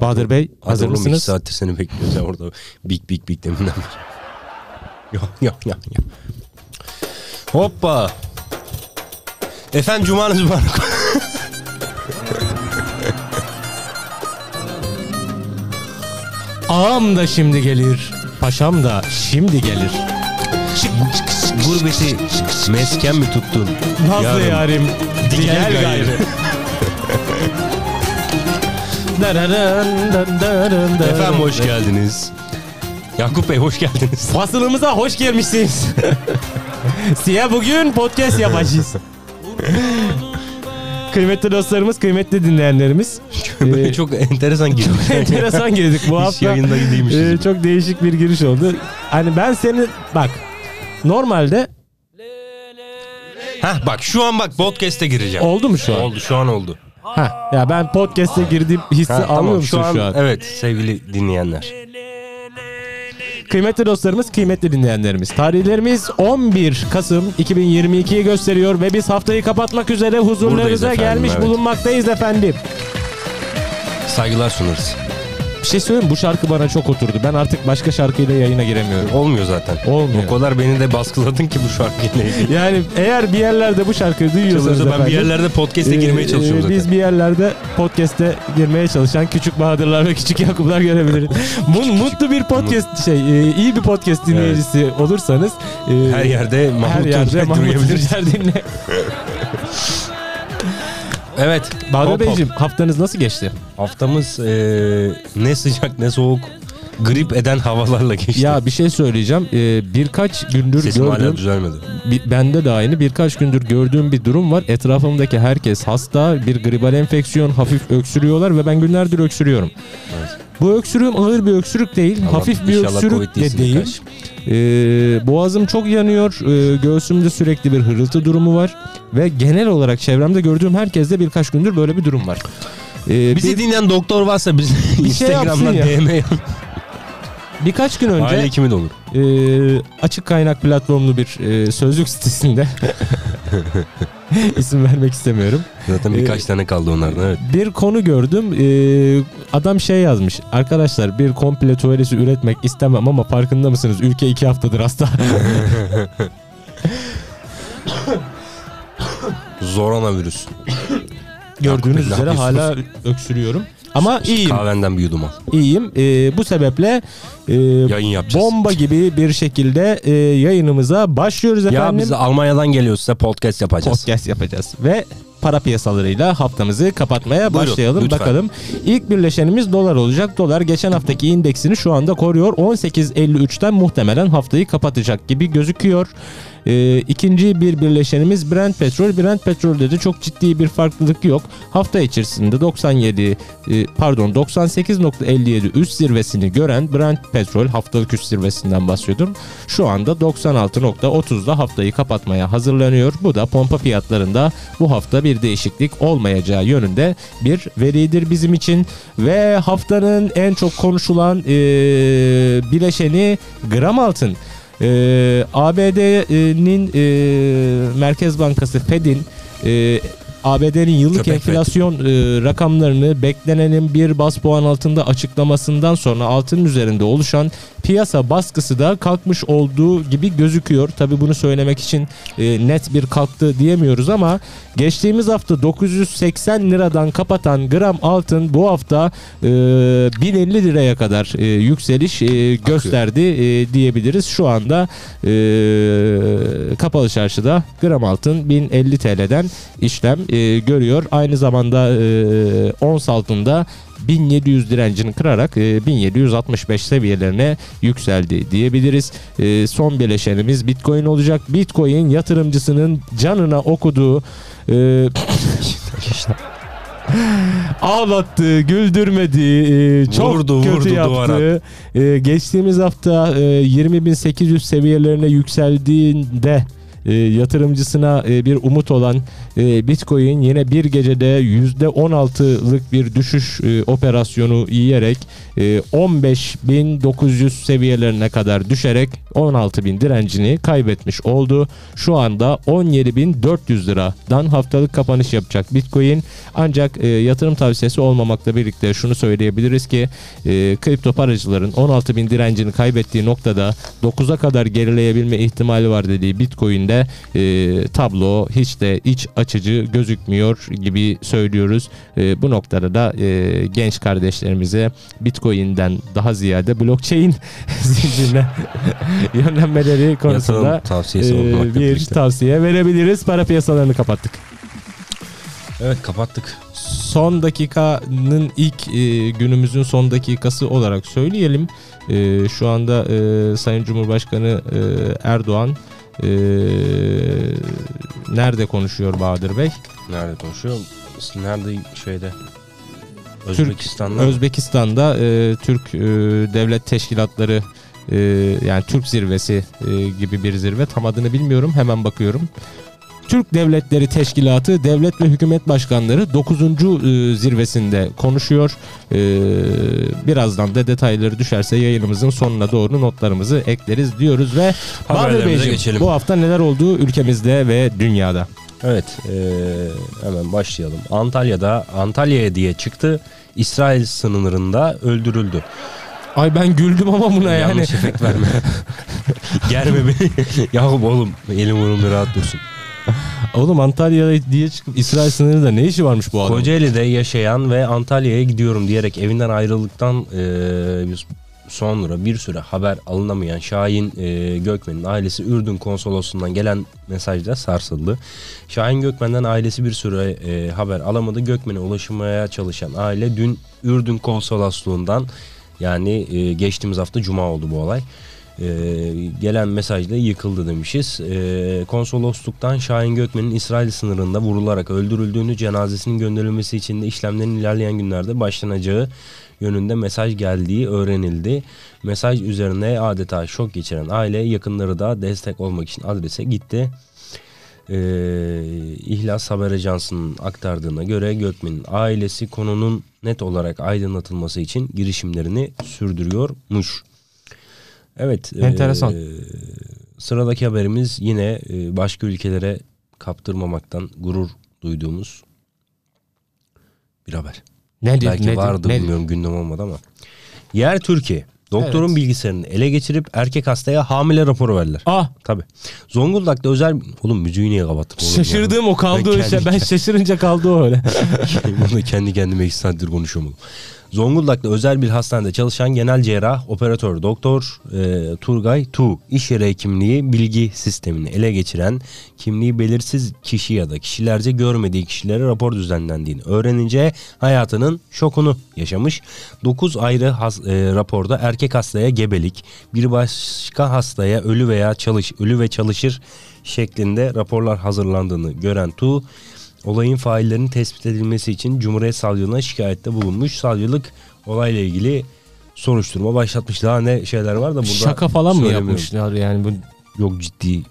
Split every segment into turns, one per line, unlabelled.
Bahadır Bey hazır
iki
mısınız?
saattir seni bekliyoruz ya orada. Bik bik bik deminden beri. Yok yok yok yok. Hoppa. Efendim cumanız mübarek.
Ağam da şimdi gelir. Paşam da şimdi gelir.
Gurbeti mesken mi tuttun? Yarım.
yarim.
Digel gayrı. Efendim hoş geldiniz. Yakup Bey hoş geldiniz.
Fasılımıza hoş gelmişsiniz. Size bugün podcast yapacağız. kıymetli dostlarımız, kıymetli dinleyenlerimiz. Ee,
çok enteresan girdi.
enteresan girdik bu
Hiç
hafta.
yayında değilmişiz.
Ee, çok değişik bir giriş oldu. Hani ben seni bak normalde
Hah bak şu an bak podcast'e gireceğim.
oldu mu şu an?
Oldu şu an oldu.
Ha ya ben podcast'e girdiğim hissi
Ha, tamam
musun
şu an, evet sevgili dinleyenler.
Kıymetli dostlarımız, kıymetli dinleyenlerimiz. Tarihlerimiz 11 Kasım 2022'yi gösteriyor ve biz haftayı kapatmak üzere huzurlarınıza
efendim,
gelmiş
evet.
bulunmaktayız efendim.
Saygılar sunarız.
Şey söyleyeyim bu şarkı bana çok oturdu. Ben artık başka şarkıyla yayına giremiyorum.
Olmuyor zaten.
Olmuyor.
O kadar beni de baskıladın ki bu şarkıyla ilgili.
Yani eğer bir yerlerde bu şarkıyı duyuyorsanız
Çıldırdı ben bir yerlerde podcast'e
e,
girmeye çalışıyorum
e,
zaten.
Biz bir yerlerde podcast'e girmeye çalışan küçük Bahadırlar ve küçük Yakuplar görebiliriz. Mu- Mutlu bir podcast şey e, iyi bir podcast dinleyicisi olursanız e,
Her yerde Mahmut
her yerde Mahmut
duyabiliriz.
Tuncer dinle.
Evet.
Bahadır
hop hop.
Beyciğim haftanız nasıl geçti?
Haftamız e, ne sıcak ne soğuk grip eden havalarla geçti.
Ya bir şey söyleyeceğim. E, birkaç gündür
Sesim hala
gördüğüm
düzelmedi.
Bir- bende de aynı birkaç gündür gördüğüm bir durum var. Etrafımdaki herkes hasta, bir gribal enfeksiyon, hafif öksürüyorlar ve ben günlerdir öksürüyorum.
Evet.
Bu öksürüğüm ağır bir öksürük değil,
Ama
hafif bir öksürük de değil. Ee, boğazım çok yanıyor, ee, göğsümde sürekli bir hırıltı durumu var ve genel olarak çevremde gördüğüm herkeste birkaç gündür böyle bir durum var. Ee,
Bizi
bir-
dinleyen doktor varsa biz Instagram'dan
yapsın ya.
DM
birkaç gün önce
Aile hekimi de olur.
Ee, açık kaynak platformlu bir e, sözlük sitesinde isim vermek istemiyorum.
Zaten birkaç tane kaldı onlardan evet.
Bir konu gördüm. Ee, adam şey yazmış. Arkadaşlar bir komple tuvalesi üretmek istemem ama farkında mısınız? Ülke iki haftadır hasta.
Zoronavirüs.
Gördüğünüz
Yakup,
üzere hala öksürüyorum. Ama iyiyim.
Kahvenden bir yudum al.
İyiyim. Ee, bu sebeple e,
Yayın yapacağız.
bomba gibi bir şekilde e, yayınımıza başlıyoruz
Ya
efendim.
biz Almanya'dan geliyoruz size podcast yapacağız.
podcast yapacağız ve para piyasalarıyla haftamızı kapatmaya
Buyurun,
başlayalım
lütfen.
bakalım. İlk birleşenimiz dolar olacak. Dolar geçen haftaki indeksini şu anda koruyor. 18.53'ten muhtemelen haftayı kapatacak gibi gözüküyor. Ee, ikinci bir birleşenimiz Brent petrol. Brent petrolde de çok ciddi bir farklılık yok. Hafta içerisinde 97 e, pardon 98.57 üst zirvesini gören Brent petrol haftalık üst zirvesinden bahsediyorum. Şu anda 96.30'da haftayı kapatmaya hazırlanıyor. Bu da pompa fiyatlarında bu hafta bir değişiklik olmayacağı yönünde bir veridir bizim için. Ve haftanın en çok konuşulan e, bileşeni gram altın. E, ABD'nin e, Merkez Bankası Fed'in e, ABD'nin yıllık
Köpek
enflasyon e, rakamlarını beklenenin bir bas puan altında açıklamasından sonra altının üzerinde oluşan piyasa baskısı da kalkmış olduğu gibi gözüküyor. Tabi bunu söylemek için e, net bir kalktı diyemiyoruz ama geçtiğimiz hafta 980 liradan kapatan gram altın bu hafta e, 1050 liraya kadar e, yükseliş e, gösterdi e, diyebiliriz. Şu anda e, kapalı çarşıda gram altın 1050 TL'den işlem e, görüyor. Aynı zamanda e, ons altında 1700 direncini kırarak e, 1765 seviyelerine yükseldi diyebiliriz. E, son bileşenimiz Bitcoin olacak. Bitcoin yatırımcısının canına okuduğu e, ağlattı, güldürmedi, e, çok
Vurdu,
kötü
vurdu
yaptı.
duvara.
E, geçtiğimiz hafta e, 20.800 seviyelerine yükseldiğinde e, yatırımcısına e, bir umut olan e, Bitcoin yine bir gecede %16'lık bir düşüş e, operasyonu yiyerek e, 15.900 seviyelerine kadar düşerek 16.000 direncini kaybetmiş oldu. Şu anda 17.400 liradan haftalık kapanış yapacak Bitcoin. Ancak e, yatırım tavsiyesi olmamakla birlikte şunu söyleyebiliriz ki e, kripto paracıların 16.000 direncini kaybettiği noktada 9'a kadar gerileyebilme ihtimali var dediği Bitcoin'de e, tablo hiç de iç açıcı gözükmüyor gibi söylüyoruz. E, bu noktada da e, genç kardeşlerimize Bitcoin'den daha ziyade blockchain zincirine yönlenmeleri konusunda e, bir
birlikte.
tavsiye verebiliriz. Para piyasalarını kapattık.
Evet kapattık.
Son dakikanın ilk e, günümüzün son dakikası olarak söyleyelim. E, şu anda e, Sayın Cumhurbaşkanı e, Erdoğan e, nerede konuşuyor Bahadır Bey?
Nerede konuşuyor? Nerede şeyde? Özbekistan'da.
Özbekistan'da e, Türk e, devlet teşkilatları e, yani Türk zirvesi e, gibi bir zirve tam adını bilmiyorum hemen bakıyorum. Türk Devletleri Teşkilatı Devlet ve Hükümet Başkanları 9. e, zirvesinde konuşuyor. E, birazdan da detayları düşerse yayınımızın sonuna doğru notlarımızı ekleriz diyoruz ve Bahadır Beyciğim
geçelim.
bu hafta neler oldu ülkemizde ve dünyada?
Evet eee, hemen başlayalım. Antalya'da Antalya'ya diye çıktı. İsrail sınırında öldürüldü.
Ay ben güldüm ama buna yani.
Yanlış efekt verme. Germe beni. Yahu oğlum elim vurun bir rahat dursun.
Oğlum Antalya diye çıkıp İsrail sınırında ne işi varmış bu adamın?
Kocaeli'de yaşayan ve Antalya'ya gidiyorum diyerek evinden ayrıldıktan bir- sonra bir süre haber alınamayan Şahin eee, Gökmen'in ailesi Ürdün konsolosluğundan gelen mesajla sarsıldı. Şahin Gökmen'den ailesi bir süre eee, haber alamadı. Gökmen'e ulaşmaya çalışan aile dün Ürdün konsolosluğundan yani eee, geçtiğimiz hafta cuma oldu bu olay. Eee, gelen mesajla yıkıldı demişiz. Eee, konsolosluktan Şahin Gökmen'in İsrail sınırında vurularak öldürüldüğünü cenazesinin gönderilmesi için de işlemlerin ilerleyen günlerde başlanacağı yönünde mesaj geldiği öğrenildi. Mesaj üzerine adeta şok geçiren aile yakınları da destek olmak için adrese gitti. Ee, İhlas Haber Ajansı'nın aktardığına göre Gökmen'in ailesi konunun net olarak aydınlatılması için girişimlerini sürdürüyormuş. Evet.
Enteresan.
ee, sıradaki haberimiz yine ee, başka ülkelere kaptırmamaktan gurur duyduğumuz bir haber.
Nedir,
Belki
nedir,
vardı
nedir?
bilmiyorum gündem olmadı ama. Yer Türkiye. Doktorun
Evet.
bilgisayarını ele geçirip erkek hastaya hamile raporu verdiler.
Ah
Tabi. Zonguldak'ta özel... Oğlum müziği niye ya?
şaşırdım o kaldı
Ben
o işte.
kendi-
Ben şaşırınca kaldı o öyle.
Bunu kendi kendime iki saattir konuşuyorum. Zonguldak'ta özel bir hastanede çalışan genel cerrah, operatör, doktor e, Turgay Tu iş yeri hekimliği bilgi sistemini ele geçiren kimliği belirsiz kişi ya da kişilerce görmediği kişilere rapor düzenlendiğini öğrenince hayatının şokunu yaşamış. 9 ayrı has- e, raporda erkek hastaya gebelik, bir başka hastaya ölü veya çalış ölü ve çalışır şeklinde raporlar hazırlandığını gören Tu Olayın faillerinin tespit edilmesi için Cumhuriyet Savcılığına şikayette bulunmuş. Savcılık olayla ilgili soruşturma başlatmış. Daha ne şeyler var da burada
Şaka falan mı yapmışlar yani bu
Yok ciddi.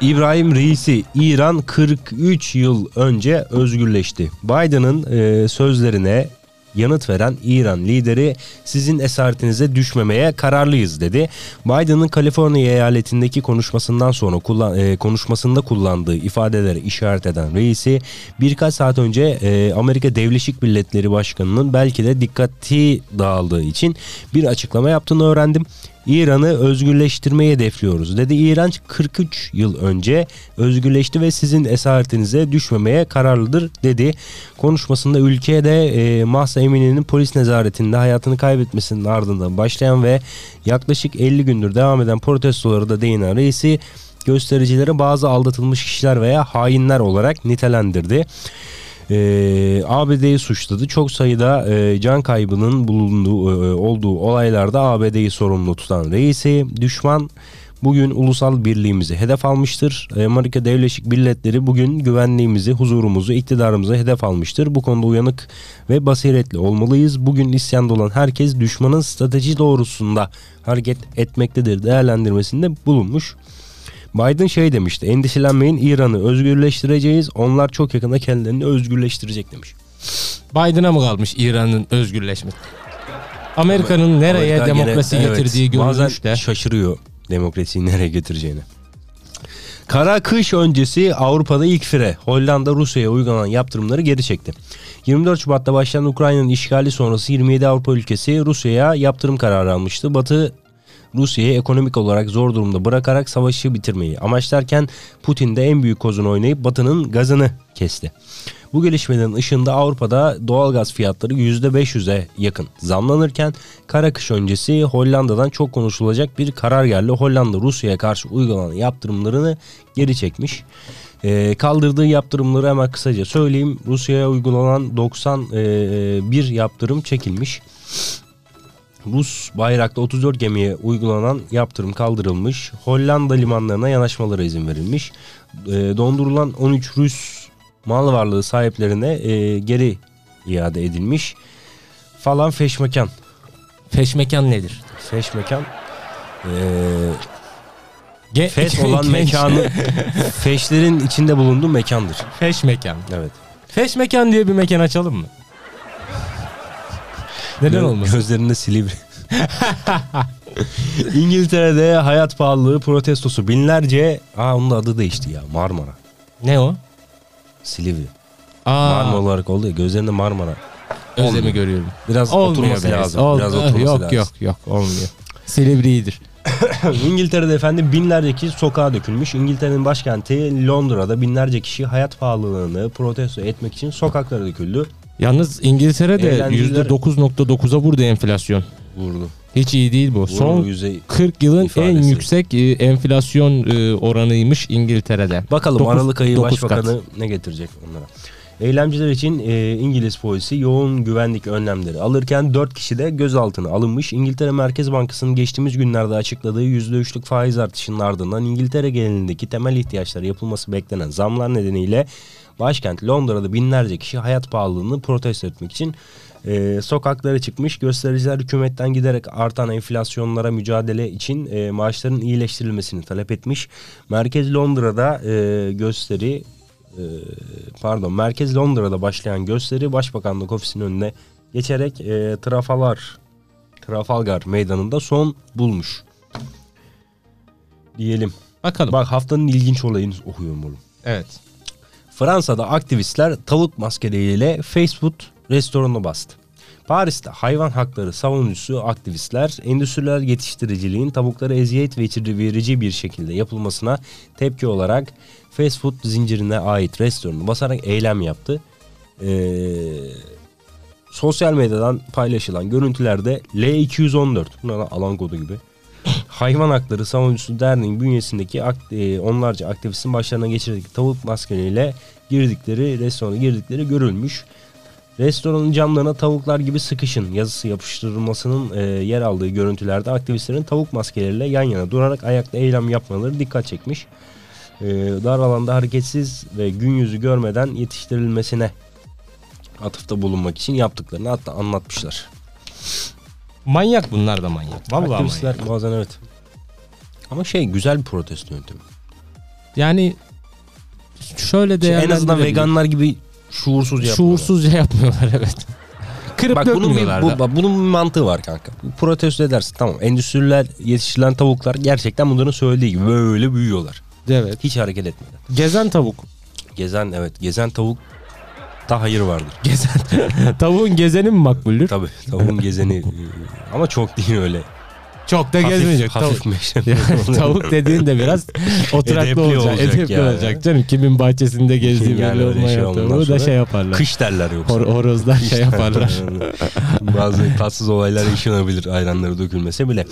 İbrahim Reisi İran 43 yıl önce özgürleşti. Biden'ın e, sözlerine yanıt veren İran lideri sizin esaretinize düşmemeye kararlıyız dedi. Biden'ın Kaliforniya eyaletindeki konuşmasından sonra kullan, e, konuşmasında kullandığı ifadelere işaret eden reisi birkaç saat önce e, Amerika Devleşik Milletleri Başkanı'nın belki de dikkati dağıldığı için bir açıklama yaptığını öğrendim. İran'ı özgürleştirmeyi hedefliyoruz dedi. İran 43 yıl önce özgürleşti ve sizin esaretinize düşmemeye kararlıdır dedi. Konuşmasında ülkede e, Mahsa Emini'nin polis nezaretinde hayatını kaybetmesinin ardından başlayan ve yaklaşık 50 gündür devam eden protestoları da değinen reisi göstericileri bazı aldatılmış kişiler veya hainler olarak nitelendirdi. Ee, ABD'yi suçladı. Çok sayıda e, can kaybının bulunduğu e, olduğu olaylarda ABD'yi sorumlu tutan reisi düşman bugün ulusal birliğimizi hedef almıştır. Amerika Birleşik Milletleri bugün güvenliğimizi, huzurumuzu, iktidarımızı hedef almıştır. Bu konuda uyanık ve basiretli olmalıyız. Bugün isyanda olan herkes düşmanın strateji doğrusunda hareket etmektedir değerlendirmesinde bulunmuş. Biden şey demişti endişelenmeyin İran'ı özgürleştireceğiz onlar çok yakında kendilerini özgürleştirecek demiş.
Biden'a mı kalmış İran'ın özgürleşmesi? Amerika'nın nereye
Amerika
demokrasi
gene-
getirdiği
evet,
görülmüş de.
şaşırıyor demokrasiyi nereye getireceğini. Kara kış öncesi Avrupa'da ilk fire Hollanda Rusya'ya uygulanan yaptırımları geri çekti. 24 Şubat'ta başlayan Ukrayna'nın işgali sonrası 27 Avrupa ülkesi Rusya'ya yaptırım kararı almıştı. Batı Rusya'yı ekonomik olarak zor durumda bırakarak savaşı bitirmeyi amaçlarken Putin de en büyük kozunu oynayıp Batı'nın gazını kesti. Bu gelişmelerin ışığında Avrupa'da doğalgaz fiyatları %500'e yakın zamlanırken kara kış öncesi Hollanda'dan çok konuşulacak bir karar geldi. Hollanda Rusya'ya karşı uygulanan yaptırımlarını geri çekmiş. Ee, kaldırdığı yaptırımları hemen kısaca söyleyeyim. Rusya'ya uygulanan 91 yaptırım çekilmiş. Rus bayraklı 34 gemiye uygulanan yaptırım kaldırılmış. Hollanda limanlarına yanaşmalara izin verilmiş. E, dondurulan 13 Rus mal varlığı sahiplerine e, geri iade edilmiş. Falan feşmekan.
Feşmekan nedir?
Feşmekan e,
Ge-
fes olan
genç-
mekanı feşlerin içinde bulunduğu mekandır.
Feşmekan.
Evet.
Feşmekan diye bir mekan açalım mı? Neden olmasın?
Gözlerinde silivri. İngiltere'de hayat pahalılığı protestosu binlerce... Aa onun da adı değişti ya Marmara.
Ne o?
Silivri.
Aa,
Marmara olarak oldu ya gözlerinde Marmara.
özlemi
olmuyor.
görüyorum.
Biraz
Olmuyor
oturması
be.
lazım.
Ol-
Biraz oturması
yok,
lazım.
Yok yok olmuyor. Silivri iyidir.
İngiltere'de efendim binlerce kişi sokağa dökülmüş. İngiltere'nin başkenti Londra'da binlerce kişi hayat pahalılığını protesto etmek için sokaklara döküldü.
Yalnız İngiltere'de
Eğlenceler-
%9.9'a vurdu enflasyon.
Vurdu.
Hiç iyi değil bu.
Vurdu
Son
yüzey.
40 yılın en
ifadesi.
yüksek e, enflasyon e, oranıymış İngiltere'de.
Bakalım
Dokuz-
Aralık ayı
dokuz
başbakanı ne getirecek onlara. Eylemciler için e, İngiliz polisi yoğun güvenlik önlemleri alırken 4 kişi de gözaltına alınmış. İngiltere Merkez Bankası'nın geçtiğimiz günlerde açıkladığı %3'lük faiz artışının ardından İngiltere genelindeki temel ihtiyaçlara yapılması beklenen zamlar nedeniyle başkent Londra'da binlerce kişi hayat pahalılığını protesto etmek için e, sokaklara çıkmış. Göstericiler hükümetten giderek artan enflasyonlara mücadele için e, maaşların iyileştirilmesini talep etmiş. Merkez Londra'da e, gösteri e, pardon Merkez Londra'da başlayan gösteri Başbakanlık ofisinin önüne geçerek e, Trafalgar Trafalgar meydanında son bulmuş. Diyelim.
Bakalım.
Bak haftanın ilginç olayını okuyorum oğlum.
Evet.
Fransa'da aktivistler tavuk maskeleriyle fast food restoranı bastı. Paris'te hayvan hakları savunucusu aktivistler endüstriyel yetiştiriciliğin tavuklara eziyet ve verici bir şekilde yapılmasına tepki olarak fast food zincirine ait restoranı basarak eylem yaptı. Ee, sosyal medyadan paylaşılan görüntülerde L214 buna alan kodu gibi Hayvan Hakları Savunucusu Derneği'nin bünyesindeki e, onlarca aktivistin başlarına geçirdikleri tavuk maskeleriyle girdikleri, restorana girdikleri görülmüş. Restoranın camlarına tavuklar gibi sıkışın yazısı yapıştırılmasının e, yer aldığı görüntülerde aktivistlerin tavuk maskeleriyle yan yana durarak ayakta eylem yapmaları dikkat çekmiş. E, dar alanda hareketsiz ve gün yüzü görmeden yetiştirilmesine atıfta bulunmak için yaptıklarını hatta anlatmışlar.
Manyak bunlar da manyak. Vallahi
Aktivistler
manyak.
bazen evet. Ama şey güzel bir protesto yöntemi.
Yani şöyle
Şey, en azından veganlar gibi şuursuz yapmıyorlar.
Şuursuzca yapmıyorlar evet. Kırıp
Bak bunun bir, bu, bak bunun bir mantığı var kanka. Protesto edersin tamam. Endüstriler yetiştirilen tavuklar gerçekten bunların söylediği gibi böyle büyüyorlar.
Evet.
Hiç hareket etmeden.
Gezen tavuk.
Gezen evet gezen tavuk da hayır vardır.
Gezen. Tavuğun gezeni mi makbuldür?
Tabii tavuğun gezeni ama çok değil öyle.
Çok da
Hafif,
gezmeyecek.
hafif
Tavuk. Yani tavuk dediğin de biraz oturaklı olacak.
olacak
Edepli
yani.
olacak canım. Kimin bahçesinde gezdiği
Yani
belli
şey
olmayan tavuğu da
sonra
şey yaparlar.
Kış derler yoksa.
Hor- horozlar şey yaparlar.
Bazı tatsız olaylar yaşanabilir ayranları dökülmese bile.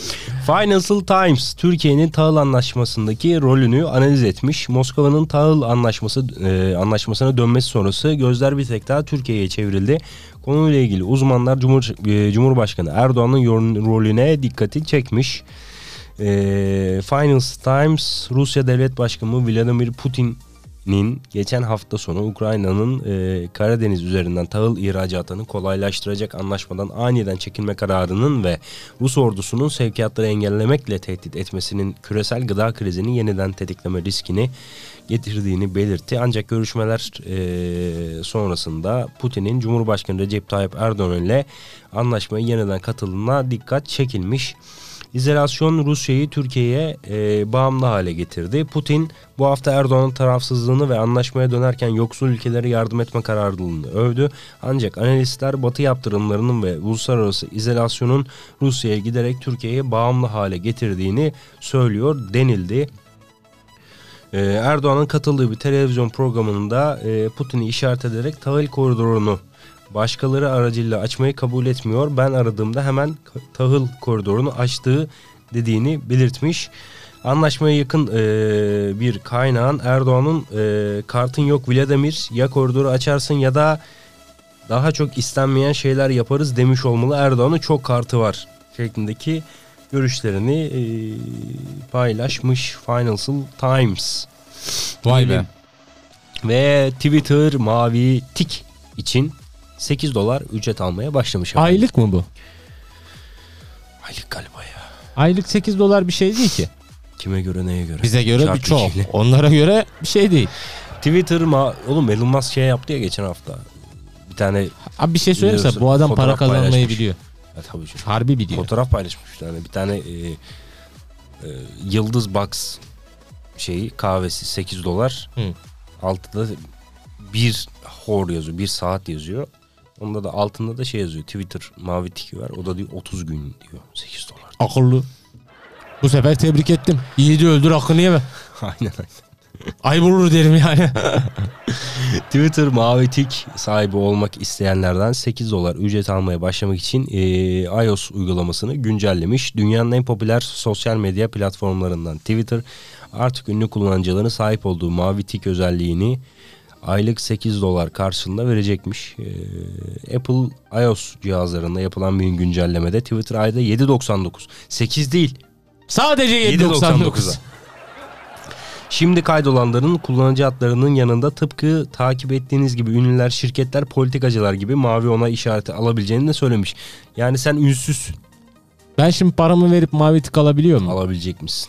Financial Times Türkiye'nin tahıl anlaşmasındaki rolünü analiz etmiş. Moskova'nın tahıl anlaşması e, anlaşmasına dönmesi sonrası gözler bir tek daha Türkiye'ye çevrildi. Konuyla ilgili uzmanlar Cumhur, e, Cumhurbaşkanı Erdoğan'ın rolüne dikkati çekmiş. Ee, Finance Times Rusya Devlet Başkanı Vladimir Putin'in geçen hafta sonu Ukrayna'nın e, Karadeniz üzerinden tahıl ihracatını kolaylaştıracak anlaşmadan aniden çekilme kararının ve Rus ordusunun sevkiyatları engellemekle tehdit etmesinin küresel gıda krizini yeniden tetikleme riskini getirdiğini belirtti. Ancak görüşmeler e, sonrasında Putin'in Cumhurbaşkanı Recep Tayyip Erdoğan ile anlaşmaya yeniden katılımına dikkat çekilmiş. İzolasyon Rusya'yı Türkiye'ye e, bağımlı hale getirdi. Putin bu hafta Erdoğan'ın tarafsızlığını ve anlaşmaya dönerken yoksul ülkelere yardım etme kararlılığını övdü. Ancak analistler Batı yaptırımlarının ve uluslararası izolasyonun Rusya'ya giderek Türkiye'ye bağımlı hale getirdiğini söylüyor denildi. Ee, Erdoğan'ın katıldığı bir televizyon programında e, Putin'i işaret ederek tahıl koridorunu başkaları aracıyla açmayı kabul etmiyor. Ben aradığımda hemen tahıl koridorunu açtığı dediğini belirtmiş. Anlaşmaya yakın e, bir kaynağın Erdoğan'ın e, kartın yok Vladimir ya koridoru açarsın ya da daha çok istenmeyen şeyler yaparız demiş olmalı. Erdoğan'ın çok kartı var şeklindeki görüşlerini e, paylaşmış Financial Times.
Vay be.
Ve Twitter mavi tik için 8 dolar ücret almaya başlamış. efendim.
Aylık mı bu?
Aylık galiba ya.
Aylık 8 dolar bir şey değil ki.
Kime göre neye göre?
Bize göre bir
Çarpı
çok.
ikiyle.
Onlara göre bir şey değil.
Twitter ma oğlum Elon Musk şey yaptı ya geçen hafta. Bir tane
Abi bir şey söyleyeyim sana, bu adam para kazanmayı
paylaşmış.
biliyor.
ya tabii canım.
Harbi biliyor.
Fotoğraf paylaşmış bir tane. Bir tane e, e, Yıldız Box şeyi kahvesi 8 dolar.
Hı.
Altıda bir hor yazıyor. Bir saat yazıyor. Onda da altında da şey yazıyor. Twitter mavi tiki var. O da diyor 30 gün diyor. 8 dolar.
Akıllı. Bu sefer tebrik ettim. Yiğidi öldür hakkını yeme.
aynen aynen.
Ayıp olur derim yani.
Twitter mavi tik sahibi olmak isteyenlerden 8 dolar ücret almaya başlamak için e, iOS uygulamasını güncellemiş. Dünyanın en popüler sosyal medya platformlarından Twitter artık ünlü kullanıcıların sahip olduğu mavi tik özelliğini aylık 8 dolar karşılığında verecekmiş. E, Apple iOS cihazlarında yapılan bir güncellemede Twitter ayda 7.99 8 değil
Sadece
7.99'a.
7.99.
Şimdi kaydolanların kullanıcı adlarının yanında tıpkı takip ettiğiniz gibi ünlüler, şirketler, politikacılar gibi mavi ona işareti alabileceğini de söylemiş. Yani sen ünsüz
Ben şimdi paramı verip mavi tık alabiliyor muyum?
alabilecek misin?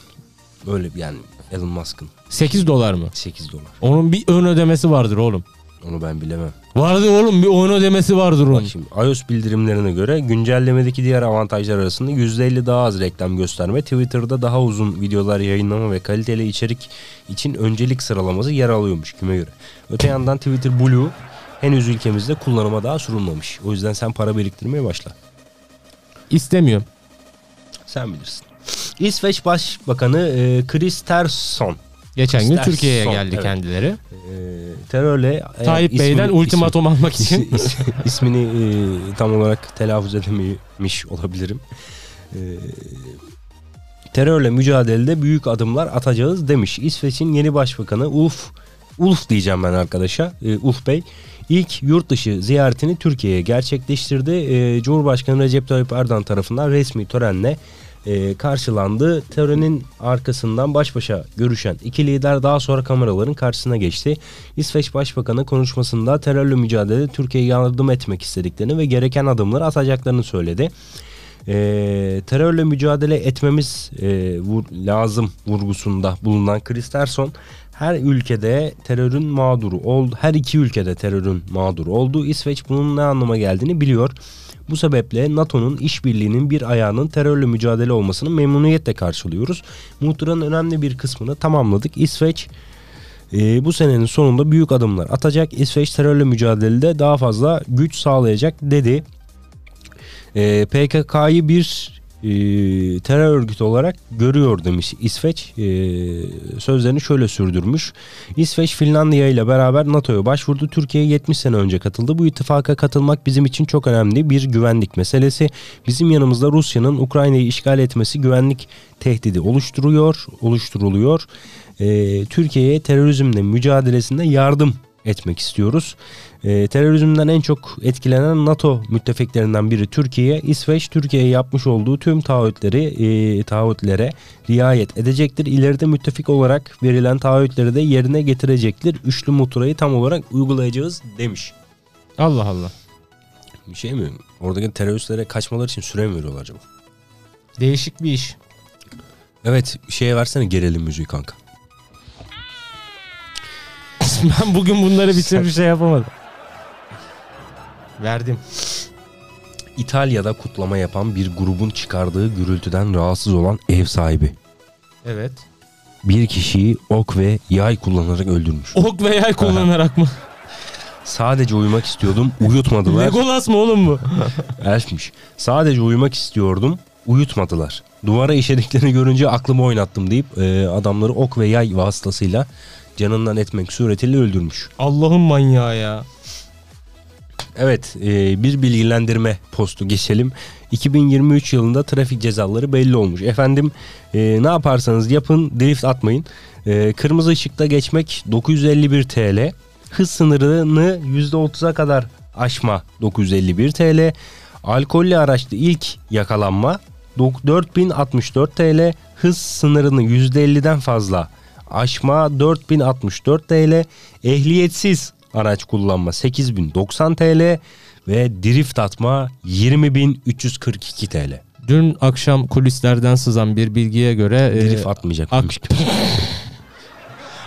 Öyle yani Elon Musk'ın
8 dolar mı?
8 dolar.
Onun bir ön ödemesi vardır oğlum.
Onu ben bilemem.
Vardı oğlum bir ön ödemesi vardır
Bak
onun.
şimdi iOS bildirimlerine göre güncellemedeki diğer avantajlar arasında %50 daha az reklam gösterme, Twitter'da daha uzun videolar yayınlama ve kaliteli içerik için öncelik sıralaması yer alıyormuş kime göre. Öte yandan Twitter Blue henüz ülkemizde kullanıma daha sunulmamış. O yüzden sen para biriktirmeye başla.
İstemiyorum.
Sen bilirsin. İsveç Başbakanı e, Chris Terson
Geçen gün
İstersen
Türkiye'ye geldi
evet.
kendileri.
e, terörle e,
Tayyip
ismini-
Bey'den ultimatum almak
ismi-
için.
is- ismini e, tam olarak telaffuz edememiş olabilirim. E, terörle mücadelede büyük adımlar atacağız demiş. İsveç'in yeni başbakanı Ulf Ulf diyeceğim ben arkadaşa. E, Ulf Bey ilk yurt dışı ziyaretini Türkiye'ye gerçekleştirdi. E, Cumhurbaşkanı Recep Tayyip Erdoğan tarafından resmi törenle e, karşılandı. Törenin arkasından baş başa görüşen iki lider daha sonra kameraların karşısına geçti. İsveç Başbakanı konuşmasında terörle mücadelede Türkiye'ye yardım etmek istediklerini ve gereken adımları atacaklarını söyledi. E, terörle mücadele etmemiz e, vur- lazım vurgusunda bulunan Chris Terson her ülkede terörün mağduru oldu. Her iki ülkede terörün mağduru oldu. İsveç bunun ne anlama geldiğini biliyor. Bu sebeple NATO'nun işbirliğinin bir ayağının terörle mücadele olmasını memnuniyetle karşılıyoruz. Muhtıranın önemli bir kısmını tamamladık. İsveç e, bu senenin sonunda büyük adımlar atacak. İsveç terörle mücadelede daha fazla güç sağlayacak dedi. E, PKK'yı bir e, terör örgütü olarak görüyor demiş İsveç. E, sözlerini şöyle sürdürmüş. İsveç Finlandiya ile beraber NATO'ya başvurdu. Türkiye 70 sene önce katıldı. Bu ittifaka katılmak bizim için çok önemli bir güvenlik meselesi. Bizim yanımızda Rusya'nın Ukrayna'yı işgal etmesi güvenlik tehdidi oluşturuyor, oluşturuluyor. E, Türkiye'ye terörizmle mücadelesinde yardım etmek istiyoruz. E, terörizmden en çok etkilenen NATO müttefiklerinden biri Türkiye. İsveç Türkiye'ye yapmış olduğu tüm taahhütleri e, taahhütlere riayet edecektir. İleride müttefik olarak verilen taahhütleri de yerine getirecektir. Üçlü muturayı tam olarak uygulayacağız demiş.
Allah Allah.
Bir şey mi? Oradaki teröristlere kaçmaları için süre mi veriyorlar acaba?
Değişik bir iş.
Evet şeye versene gerilim müziği kanka.
ben bugün bunları bir şey yapamadım. Verdim.
İtalya'da kutlama yapan bir grubun çıkardığı gürültüden rahatsız olan ev sahibi.
Evet.
Bir kişiyi ok ve yay kullanarak öldürmüş.
Ok ve yay kullanarak mı?
Sadece uyumak istiyordum uyutmadılar.
Legolas mı oğlum bu?
Elfmiş. Sadece uyumak istiyordum uyutmadılar. Duvara işediklerini görünce aklımı oynattım deyip e, adamları ok ve yay vasıtasıyla canından etmek suretiyle öldürmüş.
Allah'ın manyağı ya.
Evet e, bir bilgilendirme postu geçelim. 2023 yılında trafik cezaları belli olmuş. Efendim e, ne yaparsanız yapın drift atmayın. E, kırmızı ışıkta geçmek 951 TL. Hız sınırını %30'a kadar aşma 951 TL. Alkollü araçta ilk yakalanma 4064 TL. Hız sınırını %50'den fazla aşma 4064 TL. Ehliyetsiz araç kullanma 8090 TL ve drift atma 20342 TL.
Dün akşam kulislerden sızan bir bilgiye göre e,
Drift atmayacak.
ak-.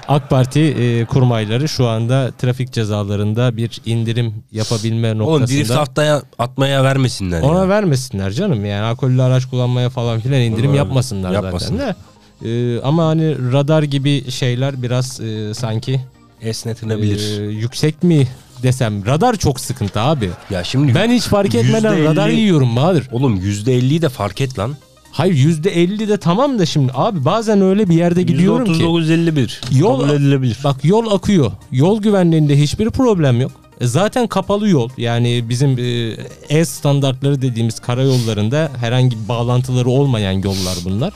AK Parti e, kurmayları şu anda trafik cezalarında bir indirim yapabilme
Oğlum drift
noktasında.
atmaya, atmaya vermesinler
Ona
ya.
vermesinler canım yani alkollü araç kullanmaya falan filan indirim
Ona
yapmasınlar,
yapmasınlar.
zaten de. E, ama hani radar gibi şeyler biraz e, sanki
Esnetilebilir.
e, yüksek mi desem radar çok sıkıntı abi.
ya şimdi
Ben hiç fark etmeden
%50
radar yiyorum Bahadır.
oğlum %50'yi de fark et lan.
Hayır %50 de tamam da şimdi abi bazen öyle bir yerde gidiyorum ki.
%39-51.
Yol-
Kabul edilebilir.
Bak yol akıyor. Yol güvenliğinde hiçbir problem yok. E, Zaten kapalı yol. Yani bizim e, E standartları dediğimiz karayollarında herhangi bir bağlantıları olmayan yollar bunlar.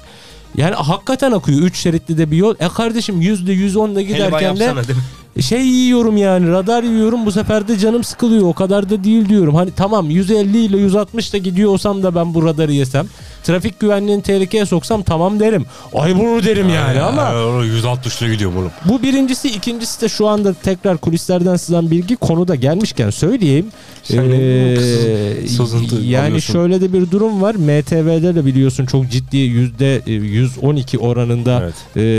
Yani hakikaten akıyor. 3 şeritli de bir yol. E kardeşim %110'da
Helva
giderken de? Şey yiyorum yani radar yiyorum bu sefer de canım sıkılıyor o kadar da değil diyorum. Hani tamam 150 ile 160 da gidiyor olsam da ben bu radarı yesem trafik güvenliğini tehlikeye soksam tamam derim. Ay bunu derim yani ama
160'la gidiyorum oğlum.
bu birincisi ikincisi de şu anda tekrar kulislerden sızan bilgi konuda gelmişken söyleyeyim.
Sen
Ee, yani
alıyorsun?
şöyle de bir durum var. MTV'de de biliyorsun çok ciddi yüzde e, 112 oranında
Evet.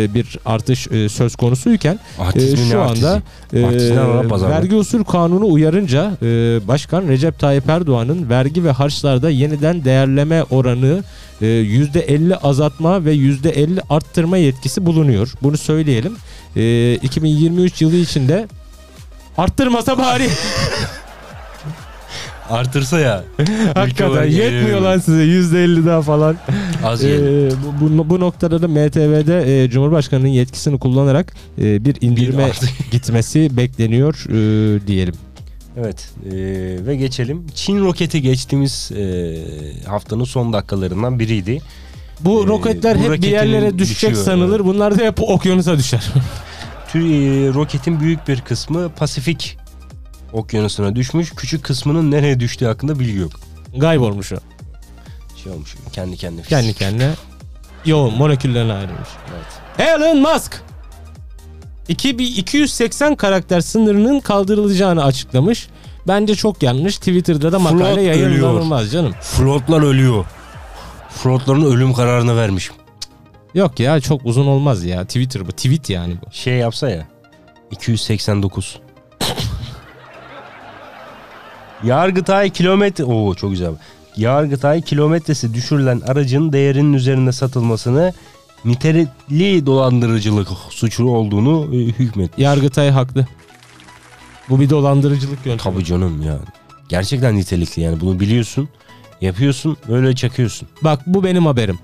e, bir artış e, söz konusuyken e,
Artist
şu
artisti?
E,
Artistler Arap pazarı.
vergi usul kanunu uyarınca e, Başkan Recep Tayyip Erdoğan'ın vergi ve harçlarda yeniden değerleme oranı e, %50 azaltma ve %50 arttırma yetkisi bulunuyor. Bunu söyleyelim. E, 2023 yılı içinde arttırmasa bari
Artırsa ya.
hakikaten yetmiyor lan size %50 daha falan.
Az yiyelim.
bu, bu, bu noktada da MTV'de e, Cumhurbaşkanı'nın yetkisini kullanarak e, bir indirime
artı-
gitmesi bekleniyor e, diyelim.
Evet e, ve geçelim. Çin roketi geçtiğimiz e, haftanın son dakikalarından biriydi.
Bu
Ee,
roketler
bu
hep bir yerlere düşecek
düşüyor,
sanılır. Bunlar da hep okyanusa düşer.
Tü, e, roketin büyük bir kısmı Pasifik okyanusuna düşmüş. Küçük kısmının nereye düştüğü hakkında bilgi yok.
Kaybolmuş o.
Şey olmuş kendi kendine.
Kendi kendine yoğun moleküllerine ayrılmış.
Evet.
Elon Musk 280 karakter sınırının kaldırılacağını açıklamış. Bence çok yanlış. Twitter'da da makale
Float
yayınlanılmaz canım.
Flotlar ölüyor. Flotların ölüm kararını vermiş.
Yok ya çok uzun olmaz ya. Twitter bu. Tweet yani bu.
Şey yapsa ya. 289. Yargıtay kilometre... Oo çok güzel. Yargıtay kilometresi düşürülen aracın değerinin üzerinde satılmasını nitelikli dolandırıcılık suçu olduğunu e, hükmet.
Yargıtay haklı. Bu bir dolandırıcılık yöntemi.
Tabii canım ya. Gerçekten nitelikli yani bunu biliyorsun. Yapıyorsun böyle çakıyorsun.
Bak bu benim haberim.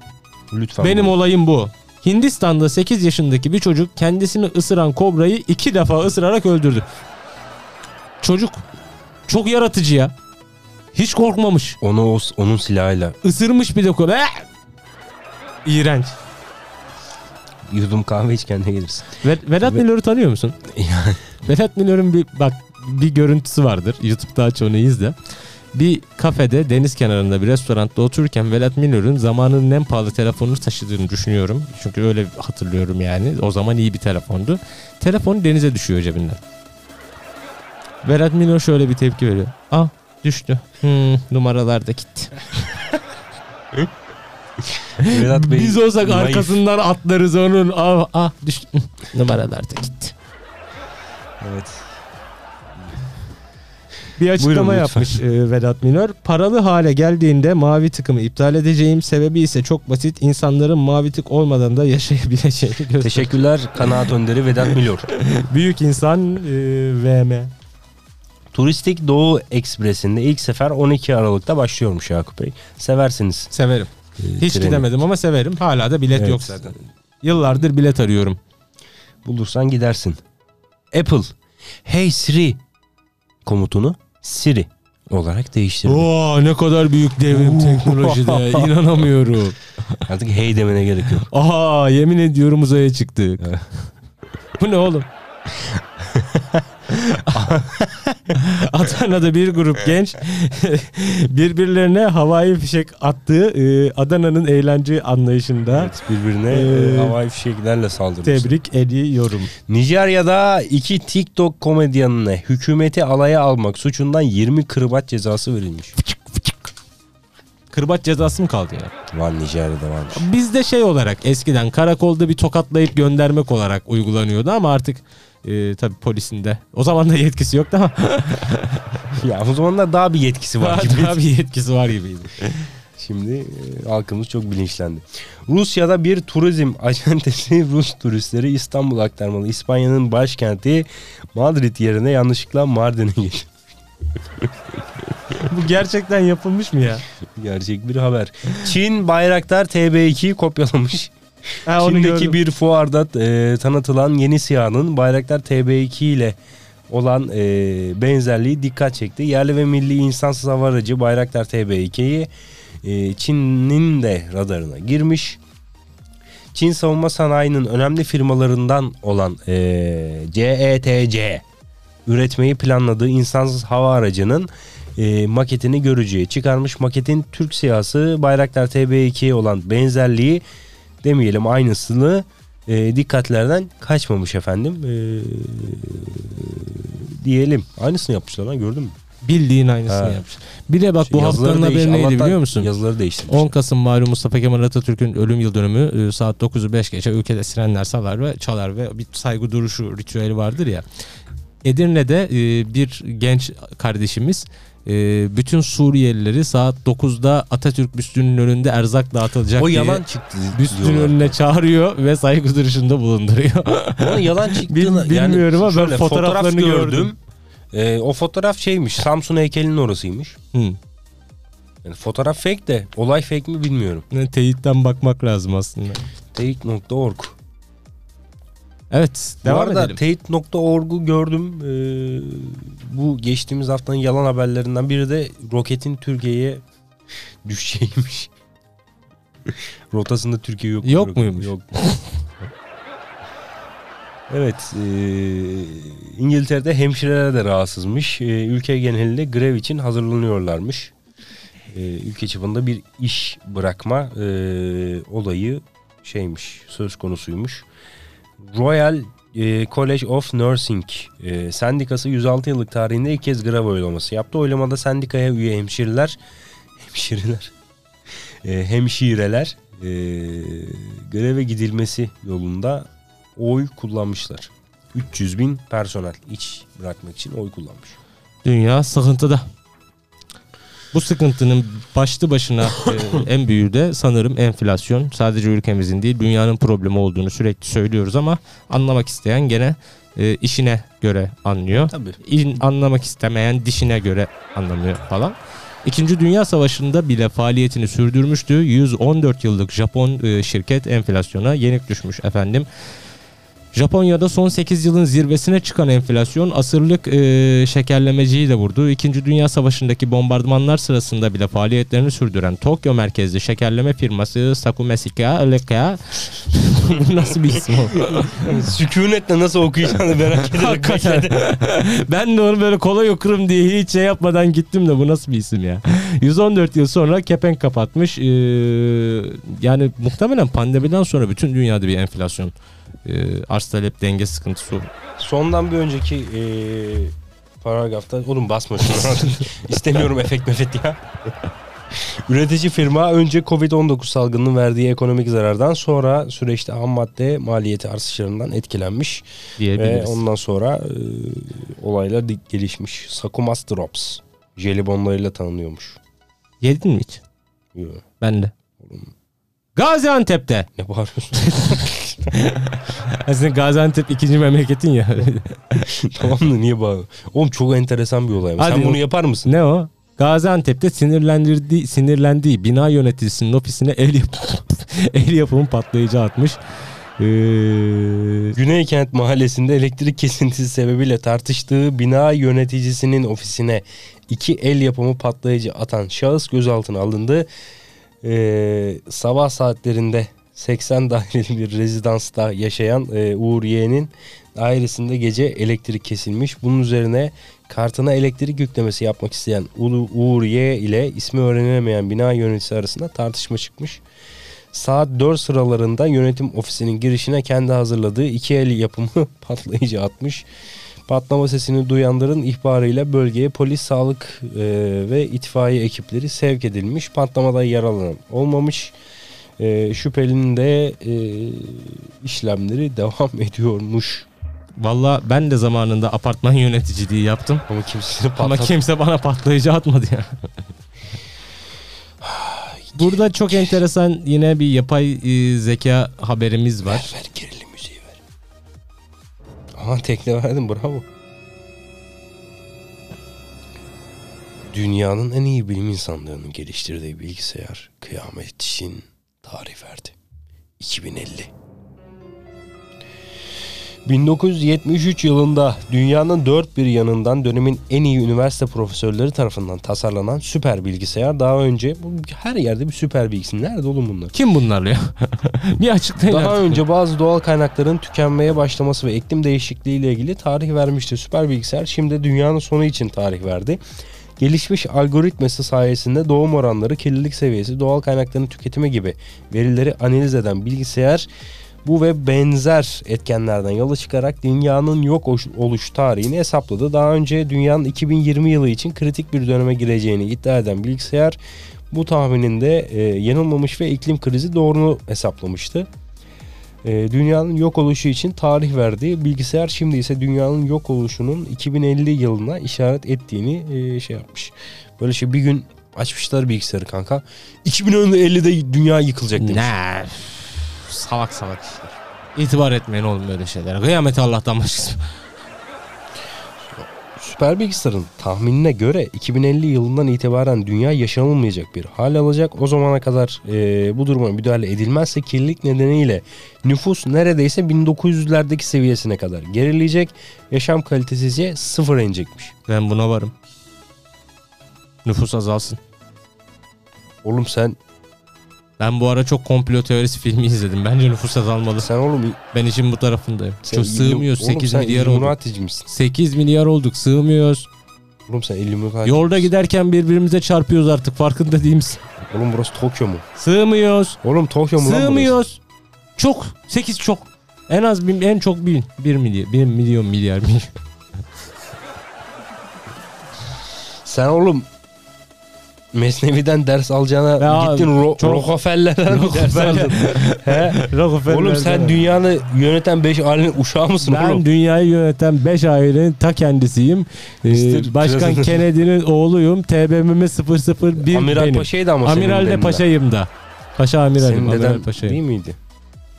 Lütfen.
Benim
bunu-
olayım bu. Hindistan'da 8 yaşındaki bir çocuk kendisini ısıran kobrayı iki defa ısırarak öldürdü. Çocuk çok yaratıcı ya. Hiç korkmamış.
Onu o- onun silahıyla
Isırmış bir de kobra. Eh! İğrenç.
yudum kahve iç kendine gelirsin.
Ve- Vedat
Ve-
Milor'u tanıyor musun?
Yani
Vedat Milor'un bir bak bir görüntüsü vardır. YouTube'da aç onu izle. Bir kafede deniz kenarında bir restoranda otururken Vedat Milor'un zamanının en pahalı telefonunu taşıdığını düşünüyorum. Çünkü öyle hatırlıyorum yani. O zaman iyi bir telefondu. Telefon denize düşüyor cebinden. Vedat Milor şöyle bir tepki veriyor. Ah düştü. Hmm, numaralar da gitti.
Vedat Bey
Biz olsak
naif.
arkasından atlarız onun. Ah, ah düştü. numaralar da gitti.
Evet.
Bir açıklama
Buyurun
yapmış e, Vedat Milor. Paralı hale geldiğinde mavi tıkımı iptal edeceğim. Sebebi ise çok basit. İnsanların mavi tık olmadan da yaşayabileceğini gösteriyor.
Teşekkürler kanaat önderi Vedat Milor.
Büyük insan e, VM.
Turistik Doğu Ekspresi'nde ilk sefer 12 Aralık'ta başlıyormuş Yakup Bey. Seversiniz.
Severim.
e,
Hiç
treni.
gidemedim ama severim. Hala da bilet
Evet.
yok zaten. Yıllardır bilet arıyorum.
Bulursan gidersin. Apple. Hey Siri komutunu Siri olarak değiştirdi.
Oo ne kadar büyük devrim teknolojide. İnanamıyorum.
Artık hey demene gerek yok.
Aha yemin ediyorum uzaya çıktık. Bu ne oğlum? Adana'da bir grup genç birbirlerine havai fişek attığı e, Adana'nın eğlence anlayışında
Evet, birbirine
Ee,
e, havai fişeklerle saldırmış.
tebrik ediyorum.
Nijerya'da iki TikTok komedyenine hükümeti alaya almak suçundan 20 kırbaç cezası verilmiş.
Kırbaç cezası mı kaldı ya?
Var Nijerya'da varmış.
Bizde şey olarak eskiden karakolda bir tokatlayıp göndermek olarak uygulanıyordu ama artık e, tabii polisinde. O zaman da yetkisi yoktu ama
ya o zamanlar daha bir yetkisi var gibi.
daha bir yetkisi var gibiydi.
Şimdi e, halkımız çok bilinçlendi. Rusya'da bir turizm acentesi Rus turistleri İstanbul aktarmalı İspanya'nın başkenti Madrid yerine yanlışlıkla Mardin'e geçti.
Bu gerçekten yapılmış mı ya?
Gerçek bir haber. Çin Bayraktar TB2'yi kopyalamış.
Ha, onu
Çin'deki
gördüm.
bir fuarda e, tanıtılan yeni SİHA'nın Bayraktar TB2 ile olan e, benzerliği dikkat çekti. Yerli ve milli insansız hava aracı Bayraktar TB2'yi e, Çin'in de radarına girmiş. Çin savunma sanayinin önemli firmalarından olan e, CETC üretmeyi planladığı insansız hava aracının e, maketini görücüye çıkarmış. Maketin Türk siyası Bayraktar TB2'ye olan benzerliği demeyelim aynısını e, dikkatlerden kaçmamış efendim. E, diyelim. Aynısını yapmışlar lan gördün mü?
Bildiğin aynısını
Ha.
yapmış. Bir de bak
Şey,
bu
yazıları
haftanın
değiş-
haberi neydi
Allah'tan
biliyor musun?
Yazıları değiştirmişler.
10 Kasım malum Mustafa Kemal Atatürk'ün ölüm yıl dönümü e, saat 9'u 5 geçe ülkede sirenler salar ve çalar ve bir saygı duruşu ritüeli vardır ya. Edirne'de e, bir genç kardeşimiz e, bütün Suriyelileri saat 9'da Atatürk büstünün önünde erzak dağıtılacak
o
diye
yalan çıktı.
büstünün önüne çağırıyor ve saygı duruşunda bulunduruyor.
Ama yalan çıktığını
Bil- bilmiyorum ama ben
şöyle,
fotoğraflarını
fotoğraf
gördüm.
Ee, o fotoğraf şeymiş. Samsun heykelinin orasıymış.
Hı.
Yani fotoğraf fake de olay fake mi bilmiyorum.
Ne, Teyitten bakmak lazım aslında.
Teyit.org.
Evet
Bu
devam
arada. Teyit.org'u gördüm. Ee, bu geçtiğimiz haftanın yalan haberlerinden biri de roketin Türkiye'ye düşeceğiymiş. Rotasında Türkiye yok.
Yok muymuş?
Yok. Evet, e, İngiltere'de hemşireler de rahatsızmış. E, ülke genelinde grev için hazırlanıyorlarmış. E, ülke çapında bir iş bırakma e, olayı şeymiş, söz konusuymuş. Royal e, College of Nursing e, sendikası 106 yıllık tarihinde ilk kez grev oylaması yaptı. Oylamada sendikaya üye hemşireler, hemşireler, e, hemşireler e, greve gidilmesi yolunda oy kullanmışlar. 300 bin personel iş bırakmak için oy kullanmış.
Dünya sıkıntıda. Bu sıkıntının başlı başına e, en büyüğü de sanırım enflasyon. Sadece ülkemizin değil dünyanın problemi olduğunu sürekli söylüyoruz ama anlamak isteyen gene e, işine göre anlıyor.
Tabii.
İn- anlamak istemeyen dişine göre anlamıyor falan. İkinci Dünya Savaşı'nda bile faaliyetini sürdürmüştü. 114 yıllık Japon e, şirket enflasyona yenik düşmüş efendim. Japonya'da son 8 yılın zirvesine çıkan enflasyon asırlık e, şekerlemeciyi de vurdu. İkinci Dünya Savaşı'ndaki bombardımanlar sırasında bile faaliyetlerini sürdüren Tokyo merkezli şekerleme firması Sakumesika Elekea Bu nasıl bir isim o?
Sükunetle nasıl okuyacağını merak ederek
Hakikaten. ben de onu böyle kolay okurum diye hiç şey yapmadan gittim de bu nasıl bir isim ya. 114 yıl sonra kepenk kapatmış. Ee, yani muhtemelen pandemiden sonra bütün dünyada bir enflasyon e, arz talep denge sıkıntısı oldu.
Sondan bir önceki e, paragrafta oğlum basma şunu. İstemiyorum efekt mefet ya. Üretici firma önce Covid-19 salgının verdiği ekonomik zarardan sonra süreçte ham madde maliyeti artışlarından etkilenmiş ve ondan sonra e, olaylar gelişmiş. Sakumas Drops jelibonlarıyla tanınıyormuş.
Yedin mi hiç?
Yo,
Ben de. Gaziantep'te.
Ne bağırıyorsun?
Aslında Gaziantep ikinci memleketin ya.
tamam da niye bağırıyorsun? Oğlum çok enteresan bir olay.
Hadi
Sen bunu yapar mısın?
ne o? Gaziantep'te sinirlendirdiği, sinirlendiği bina yöneticisinin ofisine el, yap el yapımı patlayıcı atmış. Ee,
Güneykent mahallesinde elektrik kesintisi sebebiyle tartıştığı bina yöneticisinin ofisine iki el yapımı patlayıcı atan şahıs gözaltına alındı. Ee, sabah saatlerinde 80 daireli bir rezidansta yaşayan e, Uğur Yeğen'in dairesinde gece elektrik kesilmiş. Bunun üzerine kartına elektrik yüklemesi yapmak isteyen Ulu- Uğur Y ile ismi öğrenilemeyen bina yöneticisi arasında tartışma çıkmış. Saat 4 sıralarında yönetim ofisinin girişine kendi hazırladığı iki el yapımı patlayıcı atmış. Patlama sesini duyanların ihbarıyla bölgeye polis, sağlık e, ve itfaiye ekipleri sevk edilmiş. Patlamada yaralanan olmamış. E, şüphelinin de e, işlemleri devam ediyormuş.
Valla ben de zamanında apartman yöneticiliği yaptım.
Ama kimsini
Ama kimse bana patlayıcı atmadı ya. Burada çok enteresan yine bir yapay e, zeka haberimiz var.
Ver ver gerilim müziği ver. Aha tekne verdim bravo. Dünyanın en iyi bilim insanlarının geliştirdiği bilgisayar kıyamet için tarih verdi. 2050. 1973 yılında dünyanın dört bir yanından dönemin en iyi üniversite profesörleri tarafından tasarlanan süper bilgisayar daha önce her yerde bir süper bilgisayar. Nerede oğlum bunlar?
Kim bunlar ya? bir açıklayın
Daha
artık.
önce bazı doğal kaynakların tükenmeye başlaması ve iklim değişikliği ile ilgili tarih vermişti. Süper bilgisayar şimdi dünyanın sonu için tarih verdi. Gelişmiş algoritması sayesinde doğum oranları, kirlilik seviyesi, doğal kaynakların tüketimi gibi verileri analiz eden bilgisayar bu ve benzer etkenlerden yola çıkarak dünyanın yok oluş- tarihini hesapladı. Daha önce dünyanın 2020 yılı için kritik bir döneme gireceğini iddia eden bilgisayar bu tahmininde e, yanılmamış ve iklim krizi doğru hesaplamıştı. E, dünyanın yok oluşu için tarih verdi. Bilgisayar şimdi ise dünyanın yok oluşunun 2050 yılına işaret ettiğini e, şey yapmış. Böyle şey bir gün açmışlar bilgisayarı kanka. 2050'de dünya yıkılacak demiş.
Ne? Salak salak işler. İtibar etmeyin oğlum böyle şeylere. Kıyameti Allah'tan başkası.
Süper bilgisayarın tahminine göre 2050 yılından itibaren dünya yaşanılmayacak bir hal alacak. O zamana kadar e, bu duruma müdahale edilmezse kirlilik nedeniyle nüfus neredeyse 1900'lerdeki seviyesine kadar gerileyecek. Yaşam kalitesi ise sıfıra inecekmiş.
Ben buna varım. Nüfus azalsın.
Oğlum sen
Ben bu ara çok komplo teorisi filmi izledim. Bence nüfus azalmalı.
sen oğlum
Ben işin bu tarafındayım.
sen
Çok sığmıyoruz.
oğlum
8
sen
milyar olduk.
Misin?
8 milyar olduk. Sığmıyoruz.
Oğlum sen Illuminati.
Yolda giderken birbirimize çarpıyoruz artık. Farkında değil misin?
Oğlum burası Tokyo mu?
Sığmıyoruz.
Oğlum Tokyo mu?
Sığmıyoruz. Çok. 8 çok. En az bin, en çok bin. 1 milyar. 1 milyon milyar milyon.
Sen oğlum Mesnevi'den ders alacağına
Ya
gittin Ro-
çok-
Rockefeller'den ders aldın? Oğlum sen dünyanı yöneten 5 ailenin uşağı mısın
Ben
oğlum?
dünyayı yöneten 5 ailenin ta kendisiyim. Ee. Başkan. Kennedy'nin oğluyum. TBMM 001
Amiral
benim.
Paşa'ydı ama
Amiral de. Paşa'yım da. Paşa amiralim.
Senin
Amiral
deden
Paşa'yım.
değil miydi?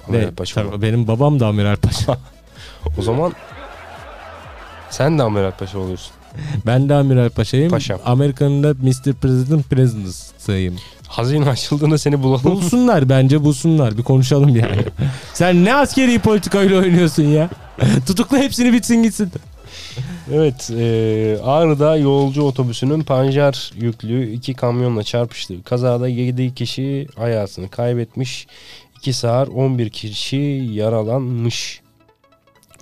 Ne?
Amiral Paşa.
Tabii, benim babam da Amiral Paşa.
O zaman sen de Amiral Paşa oluyorsun.
Ben de Amiral Paşa'yım.
Paşam.
Amerika'nın da Mr. President Presidents'ıyım.
Hazine açıldığında seni bulalım.
Bulsunlar bence bulsunlar. Bir konuşalım yani. Sen ne askeri politikayla oynuyorsun ya? Tutukla hepsini bitsin gitsin.
Evet, e, Ağrı'da yolcu otobüsünün pancar yüklü iki kamyonla çarpıştı. Kazada 7 kişi hayatını kaybetmiş. 2 sağır 11 kişi yaralanmış.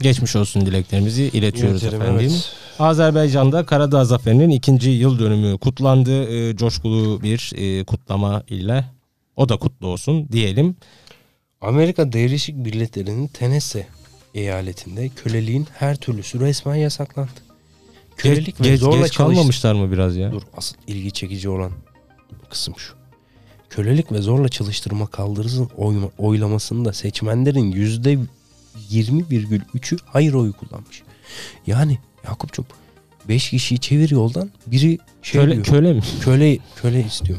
Geçmiş olsun dileklerimizi iletiyoruz
İletirim,
efendim.
evet.
Azerbaycan'da Karadağ Zaferi'nin ikinci yıl dönümü kutlandı. Ee, coşkulu bir e, kutlama ile. O da kutlu olsun diyelim.
Amerika Birleşik Devletleri'nin Tennessee eyaletinde köleliğin her türlüsü resmen yasaklandı. Kölelik
Geç,
ve
geç,
zorla
geç kalmamışlar mı biraz ya?
Dur asıl ilgi çekici olan kısım şu. Kölelik ve zorla çalıştırma kaldırısın oyma- oylamasında seçmenlerin yüzde 20,3'ü hayır oyu kullanmış. Yani Yakup'cum 5 kişiyi çevir yoldan biri şey
Köle,
diyor.
köle mi?
köle köle istiyor.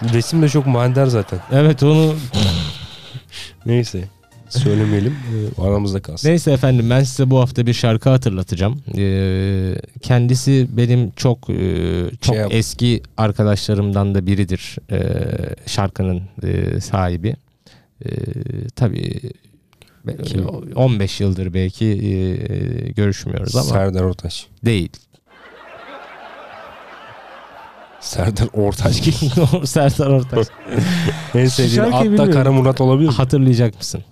Şu resim de çok manidar zaten.
Evet onu
Neyse söylemeyelim e, aramızda kalsın.
Neyse efendim ben size bu hafta bir şarkı hatırlatacağım. Ee, kendisi benim çok e, çok
Şey
eski arkadaşlarımdan da biridir. Ee, şarkının e, sahibi. Ee, tabii be-
Kim?
15 yıldır belki e, görüşmüyoruz ama
Serdar Ortaç.
değil.
Serdar Ortaç kim?
Serdar Ortaç.
en sevdiğin
Şarkıyı
Atta
bilmiyorum.
Kara Murat olabilir mi?
Hatırlayacak mısın?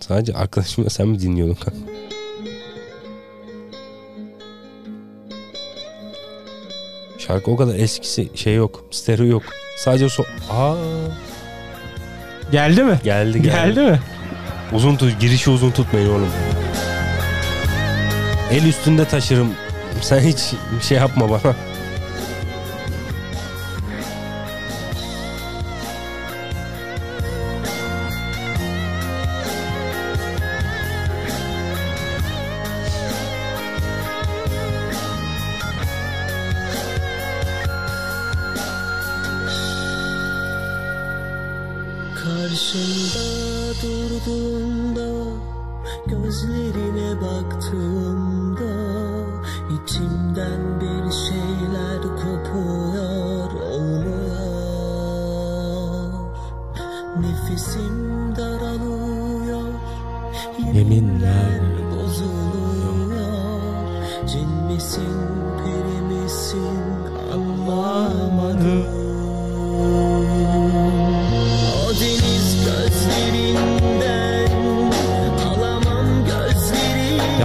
Sadece arkadaşımla sen mi dinliyordun kanka? Şarkı o kadar eskisi şey yok. Stereo yok. Sadece so... Aa
Geldi mi?
geldi geldi.
Geldi mi?
Uzun tut, girişi uzun tutmayın oğlum. El üstünde taşırım. Sen hiç şey yapma bana.
Karşımda durduğunda Gözlerine baktığımda içimden bir şeyler kopuyor olmuyor Nefesim daralıyor Yeminler. bozuluyor. Cin misin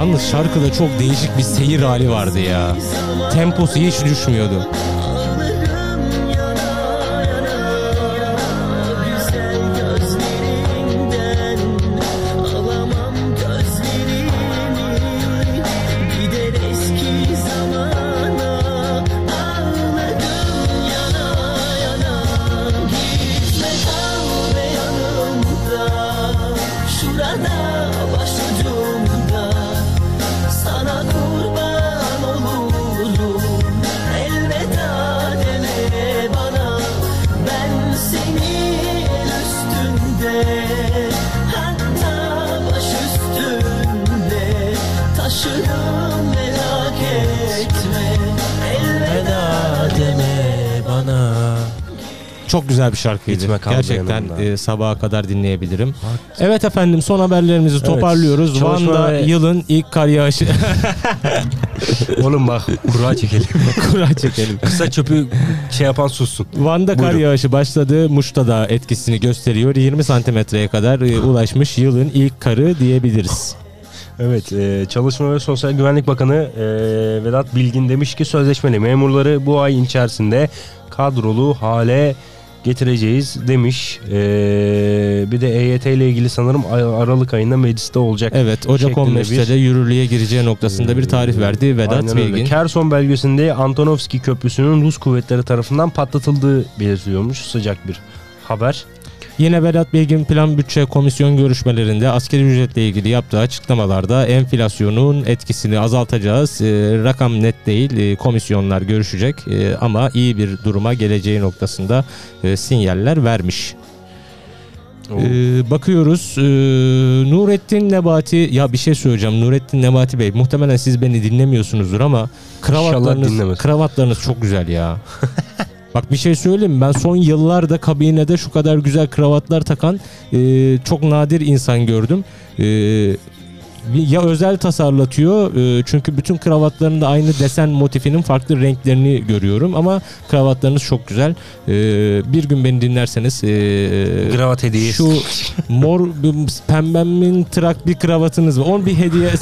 Yalnız şarkıda çok değişik bir seyir hali vardı ya. Temposu hiç düşmüyordu. Çok güzel bir şarkıydı.
Gitme
Gerçekten
yanımda.
e, sabaha kadar dinleyebilirim. Evet efendim son haberlerimizi toparlıyoruz.
Çalışma
Van'da
ve-
yılın ilk kar yağışı.
Oğlum bak kura çekelim.
Kura çekelim.
Kısa çöpü şey yapan sussun.
Van'da kar
Buyurun.
yağışı başladı. Muş'ta da etkisini gösteriyor. 20 santimetreye kadar e, ulaşmış yılın ilk karı diyebiliriz.
Evet, e, Çalışma ve Sosyal Güvenlik Bakanı e, Vedat Bilgin demiş ki sözleşmeli memurları bu ay içerisinde kadrolu hale getireceğiz demiş. E, bir de EYT ile ilgili sanırım Aralık ayında mecliste olacak.
Evet Ocak
Şeklinde
15'te
bir-
de yürürlüğe gireceği noktasında bir tarih verdi Vedat
Aynen öyle.
Bilgin.
Kerson belgesinde Antonovski Köprüsü'nün Rus kuvvetleri tarafından patlatıldığı belirtiliyormuş. Sıcak bir haber.
Yine Vedat Bilgin Plan Bütçe Komisyon görüşmelerinde askeri ücretle ilgili yaptığı açıklamalarda enflasyonun etkisini azaltacağız. Ee, rakam net değil. Ee, komisyonlar görüşecek Ee, ama iyi bir duruma geleceği noktasında e, sinyaller vermiş. Ee, bakıyoruz. Ee, Nurettin Nebati ya bir şey söyleyeceğim. Nurettin Nebati Bey muhtemelen siz beni dinlemiyorsunuzdur ama kravatlarınız kravatlarınız çok güzel ya. Bak bir şey söyleyeyim mi? Ben son yıllarda kabinede şu kadar güzel kravatlar takan e, çok nadir insan gördüm. E, ya özel tasarlatıyor e, çünkü bütün kravatlarında aynı desen motifinin farklı renklerini görüyorum ama kravatlarınız çok güzel. E, bir gün beni dinlerseniz e,
Kravat hediyesi.
şu mor pembemin trak bir kravatınız var. Onun bir hediye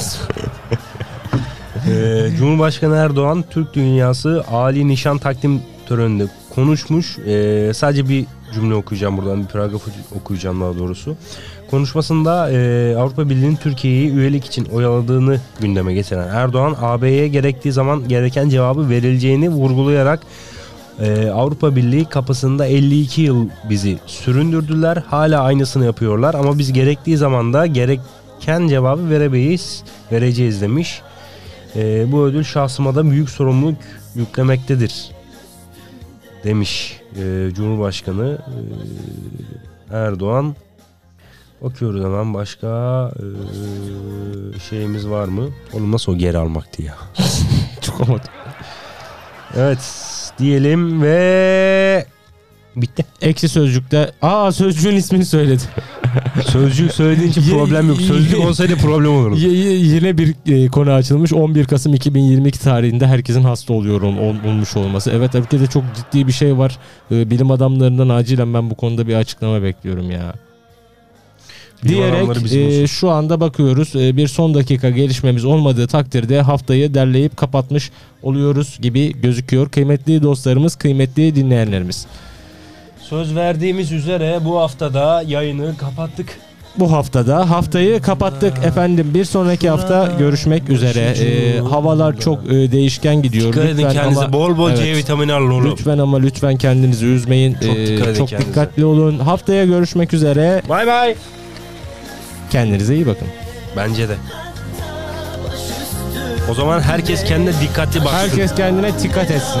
Cumhurbaşkanı Erdoğan Türk dünyası Ali Nişan takdim töreninde konuşmuş. Ee, sadece bir cümle okuyacağım buradan bir paragraf okuyacağım daha doğrusu. Konuşmasında e, Avrupa Birliği'nin Türkiye'yi üyelik için oyaladığını gündeme getiren Erdoğan AB'ye gerektiği zaman gereken cevabı verileceğini vurgulayarak e, Avrupa Birliği kapısında 52 yıl bizi süründürdüler. Hala aynısını yapıyorlar ama biz gerektiği zaman da gereken cevabı veremeyiz, vereceğiz demiş. Ee, bu ödül şahsıma da büyük sorumluluk yüklemektedir demiş ee, Cumhurbaşkanı ee, Erdoğan. Bakıyoruz hemen başka ee, şeyimiz var mı? Oğlum nasıl o geri almaktı ya?
çok ama
Evet diyelim ve bitti.
Ekşi Sözlük'te aa sözcüğün ismini söyledi.
Sözcük söylediğin için problem yok. Sözcük olsaydı problem olurdu.
Yine bir e, konu açılmış. 11 Kasım 2022 tarihinde herkesin hasta oluyor ol- ol- olmuş olması. Evet ülkede çok ciddi bir şey var. E, bilim adamlarından acilen ben bu konuda bir açıklama bekliyorum ya. Diyerek e, şu anda bakıyoruz E, bir son dakika gelişmemiz olmadığı takdirde haftayı derleyip kapatmış oluyoruz gibi gözüküyor. Kıymetli dostlarımız, kıymetli dinleyenlerimiz.
Söz verdiğimiz üzere bu haftada yayını kapattık.
Bu haftada haftayı kapattık efendim. Bir sonraki hafta görüşmek üzere. Ee, havalar çok e, değişken gidiyor.
Dikkat edin
Lütfen
kendinize
ama-
bol bol. C vitamini alın oğlum.
Lütfen ama lütfen kendinizi üzmeyin.
Çok
Ee,
dikkat edin
çok
kendinize.
dikkatli olun. Haftaya görüşmek üzere.
Bay bay.
Kendinize iyi bakın.
Bence de. O zaman herkes kendine dikkatli baksın.
Herkes kendine dikkat etsin.